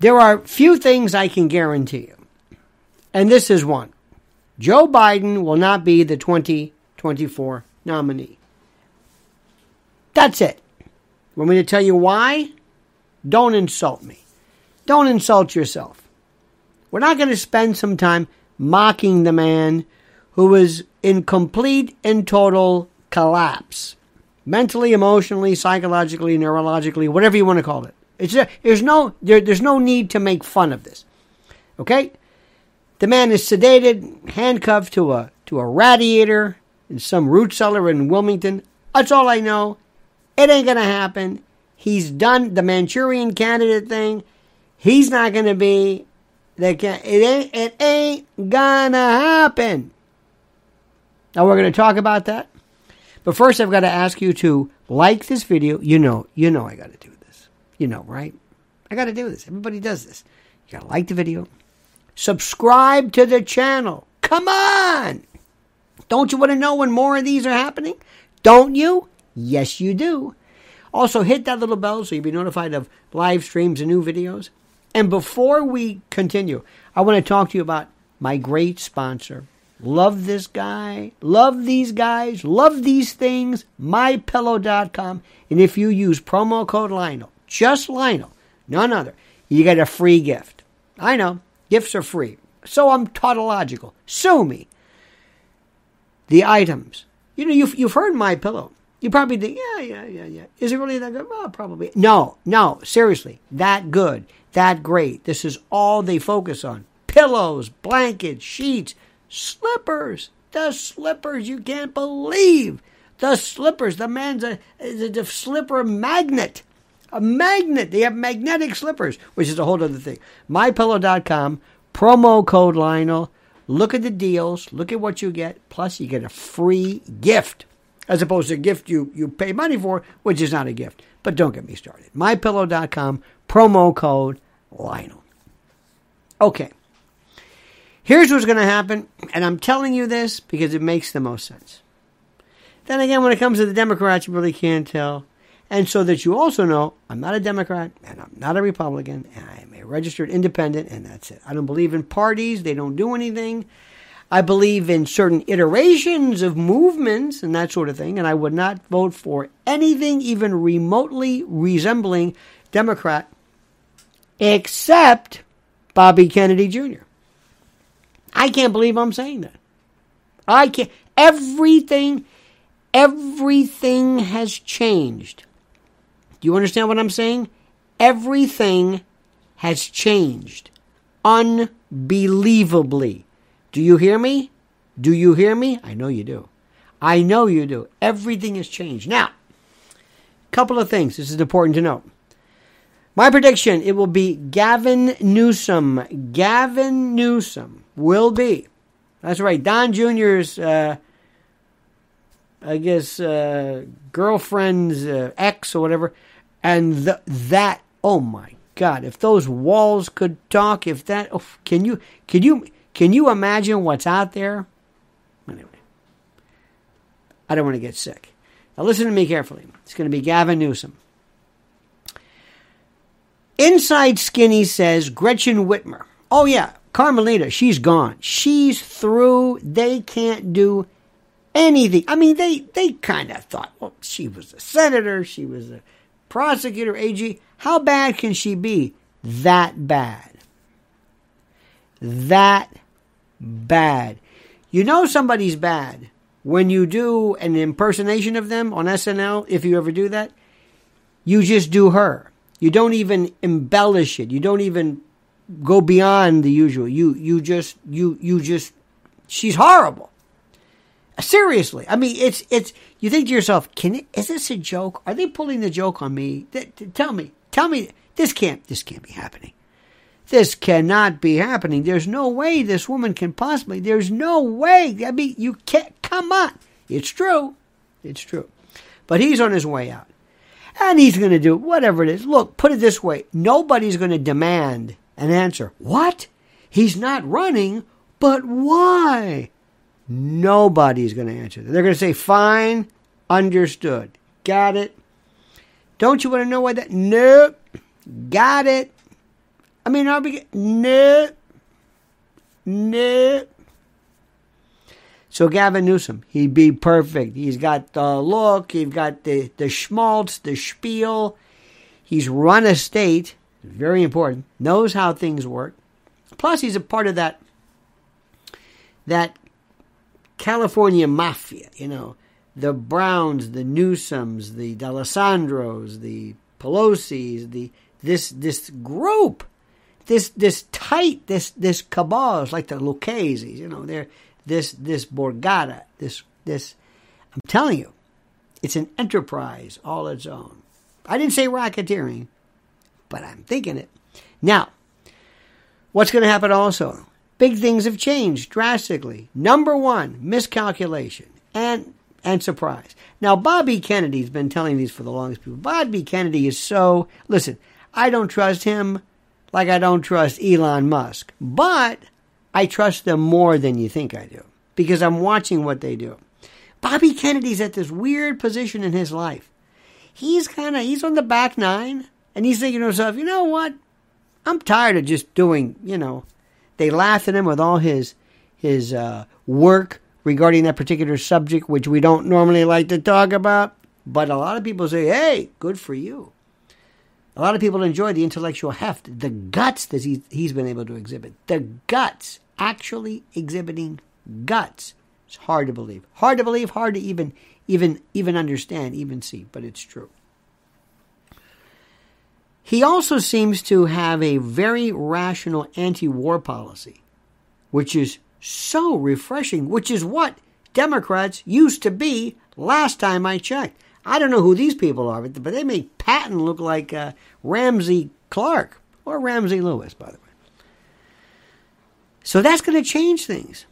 There are few things I can guarantee you, and this is one. Joe Biden will not be the 2024 nominee. That's it. Want me to tell you why? Don't insult me. Don't insult yourself. We're not going to spend some time mocking the man who is in complete and total collapse. Mentally, emotionally, psychologically, neurologically, whatever you want to call it. It's there's no there, there's no need to make fun of this. Okay? The man is sedated, handcuffed to a to a radiator in some root cellar in Wilmington. That's all I know. It ain't gonna happen. He's done the Manchurian candidate thing. He's not gonna be the it ain't it ain't gonna happen. Now we're gonna talk about that. But first I've got to ask you to like this video. You know, you know I gotta do. You know, right? I gotta do this. Everybody does this. You gotta like the video. Subscribe to the channel. Come on! Don't you want to know when more of these are happening? Don't you? Yes, you do. Also, hit that little bell so you'll be notified of live streams and new videos. And before we continue, I want to talk to you about my great sponsor. Love this guy, love these guys, love these things, mypillow.com. And if you use promo code Lionel, just Lionel, none other, you get a free gift. I know, Gifts are free. So I'm tautological. Sue me. The items. You know, you've, you've heard my pillow. You probably think, yeah, yeah, yeah, yeah. Is it really that good? Well, probably. No, no, seriously. That good. That great. This is all they focus on. Pillows, blankets, sheets, slippers. The slippers you can't believe. The slippers. The man's a, a, a slipper magnet a magnet. They have magnetic slippers, which is a whole other thing. MyPillow.com, promo code Lionel. Look at the deals. Look at what you get. Plus, you get a free gift, as opposed to a gift you, you pay money for, which is not a gift. But don't get me started. MyPillow.com, promo code Lionel. Okay. Here's what's going to happen, and I'm telling you this because it makes the most sense. Then again, when it comes to the Democrats, you really can't tell. And so that you also know, I'm not a Democrat and I'm not a Republican and I am a registered independent and that's it. I don't believe in parties, they don't do anything. I believe in certain iterations of movements and that sort of thing, and I would not vote for anything even remotely resembling Democrat except Bobby Kennedy Jr. I can't believe I'm saying that. I can't. Everything, everything has changed do you understand what I'm saying? Everything has changed. Unbelievably. Do you hear me? Do you hear me? I know you do. I know you do. Everything has changed. Now, a couple of things. This is important to note. My prediction it will be Gavin Newsom. Gavin Newsom will be. That's right. Don Jr.'s, uh, I guess, uh, girlfriend's uh, ex or whatever and the, that, oh my God, if those walls could talk, if that, oh, can you, can you, can you imagine what's out there? Anyway, I don't want to get sick. Now listen to me carefully. It's going to be Gavin Newsom. Inside Skinny says Gretchen Whitmer. Oh yeah, Carmelita, she's gone. She's through. They can't do anything. I mean, they they kind of thought, well, she was a senator. She was a prosecutor AG, how bad can she be? That bad. That bad. You know somebody's bad when you do an impersonation of them on SNL, if you ever do that. You just do her. You don't even embellish it. You don't even go beyond the usual. You you just you you just she's horrible. Seriously, I mean, it's it's. You think to yourself, can it, is this a joke? Are they pulling the joke on me? tell me, tell me, this can't this can't be happening. This cannot be happening. There's no way this woman can possibly. There's no way. I mean, you can't. Come on, it's true, it's true. But he's on his way out, and he's going to do whatever it is. Look, put it this way: nobody's going to demand an answer. What? He's not running, but why? Nobody's going to answer that. They're going to say, fine, understood, got it. Don't you want to know why that? Nope, got it, I mean, are we? Nope. Nope. So Gavin Newsom, he'd be perfect. He's got the look, he's got the the schmaltz, the spiel. He's run a state, very important. Knows how things work. Plus, he's a part of that that California mafia. You know, the Browns, the Newsoms, the D'Alessandros, the Pelosi's, the this this group, this this tight this this cabal is like the Lucchese's. You know, they're this this Borgata, this this. I'm telling you, it's an enterprise all its own. I didn't say racketeering, but I'm thinking it. Now, what's going to happen also? Big things have changed drastically. Number one, miscalculation and and surprise. Now, Bobby Kennedy's been telling these for the longest people. Bobby Kennedy is so listen. I don't trust him like I don't trust Elon Musk, but I trust them more than you think I do because I'm watching what they do. Bobby Kennedy's at this weird position in his life. He's kind of he's on the back nine and he's thinking to himself, you know what? I'm tired of just doing, you know. They laugh at him with all his his uh, work regarding that particular subject, which we don't normally like to talk about. But a lot of people say, "Hey, good for you." A lot of people enjoy the intellectual heft, the guts that he, he's been able to exhibit. The guts, actually exhibiting guts. It's hard to believe. Hard to believe, hard to even even even understand, even see, but it's true. He also seems to have a very rational anti-war policy, which is so refreshing, which is what Democrats used to be last time I checked. I don't know who these people are, but they make Patton look like uh, Ramsey Clark or Ramsey Lewis, by the way. So that's going to change things.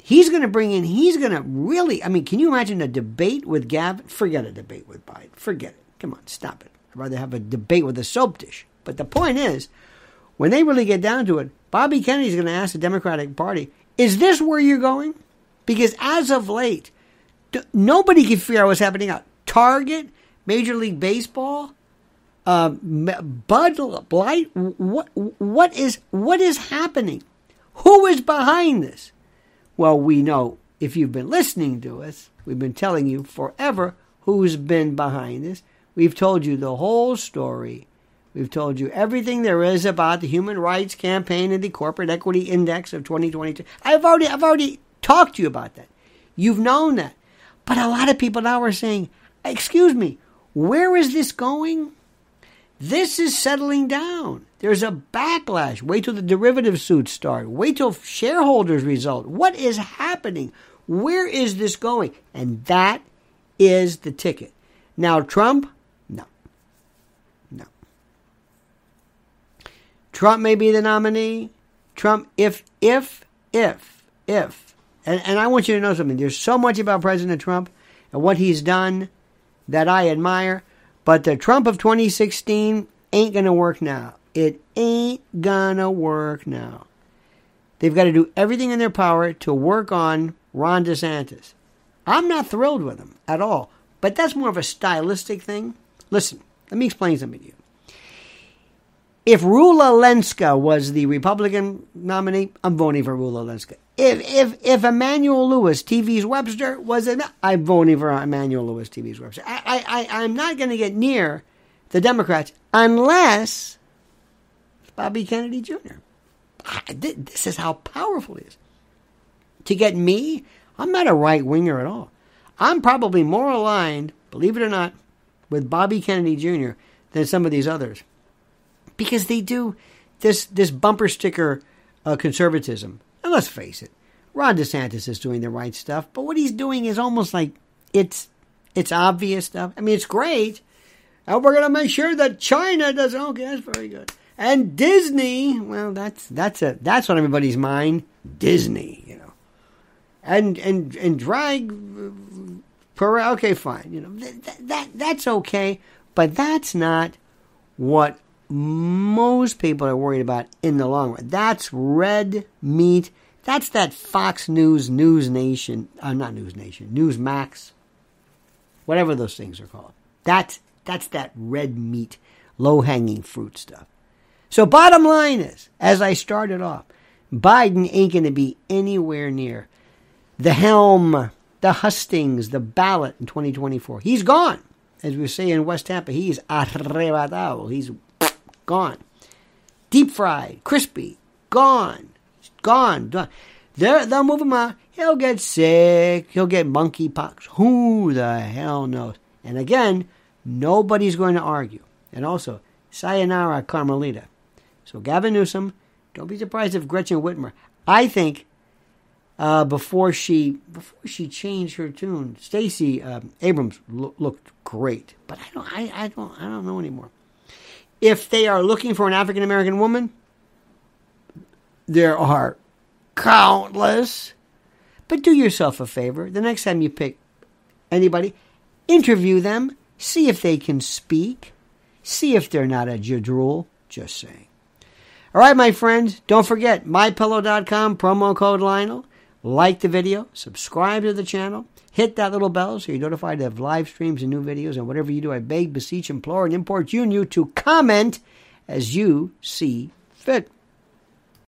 He's going to bring in, he's going to really, I mean, can you imagine a debate with Gavin? Forget a debate with Biden. Forget it. Come on, stop it. I'd rather have a debate with a soap dish. But the point is, when they really get down to it, Bobby Kennedy's going to ask the Democratic Party, is this where you're going? Because as of late, nobody can figure out what's happening out. Target, Major League Baseball, uh, Bud Light. What what is what is happening? Who is behind this? Well, we know if you've been listening to us, we've been telling you forever who's been behind this. We've told you the whole story. We've told you everything there is about the Human Rights Campaign and the Corporate Equity Index of 2022. I've already I've already talked to you about that. You've known that. But a lot of people now are saying, excuse me, where is this going? This is settling down. There's a backlash. Wait till the derivative suits start. Wait till shareholders result. What is happening? Where is this going? And that is the ticket. Now, Trump, no. No. Trump may be the nominee. Trump, if, if, if, if and, and I want you to know something. There's so much about President Trump and what he's done that I admire, but the Trump of 2016 ain't going to work now. It ain't going to work now. They've got to do everything in their power to work on Ron DeSantis. I'm not thrilled with him at all, but that's more of a stylistic thing. Listen, let me explain something to you. If Rula Lenska was the Republican nominee, I'm voting for Rula Lenska. If if if Emmanuel Lewis, TV's Webster, was it? I'm voting for Emmanuel Lewis, TV's Webster. I I, I am not going to get near the Democrats unless Bobby Kennedy Jr. This is how powerful he is. To get me, I'm not a right winger at all. I'm probably more aligned, believe it or not, with Bobby Kennedy Jr. than some of these others, because they do this this bumper sticker uh, conservatism and let's face it, Ron DeSantis is doing the right stuff, but what he's doing is almost like it's it's obvious stuff. I mean, it's great. And we're gonna make sure that China does okay, that's very good. And Disney, well, that's that's a that's on everybody's mind. Disney, you know. And and and drag okay, fine. You know that, that that's okay, but that's not what most people are worried about in the long run. That's red meat. That's that Fox News, News Nation, uh, not News Nation, News Max, whatever those things are called. That's that's that red meat, low hanging fruit stuff. So, bottom line is, as I started off, Biden ain't going to be anywhere near the helm, the hustings, the ballot in 2024. He's gone. As we say in West Tampa, he's arrebatado. He's gone. Deep fried, crispy, gone. Gone. Done. They're, they'll move him out. He'll get sick. He'll get monkeypox. Who the hell knows? And again, nobody's going to argue. And also, sayonara, Carmelita. So Gavin Newsom, don't be surprised if Gretchen Whitmer. I think uh, before she before she changed her tune, Stacey um, Abrams lo- looked great, but I don't I, I don't I don't know anymore. If they are looking for an African American woman, there are countless. But do yourself a favor. The next time you pick anybody, interview them, see if they can speak, see if they're not a jadrul. Just saying. All right, my friends, don't forget mypillow.com, promo code Lionel. Like the video, subscribe to the channel, hit that little bell so you're notified of live streams and new videos. And whatever you do, I beg, beseech, implore, and import you and you to comment as you see fit.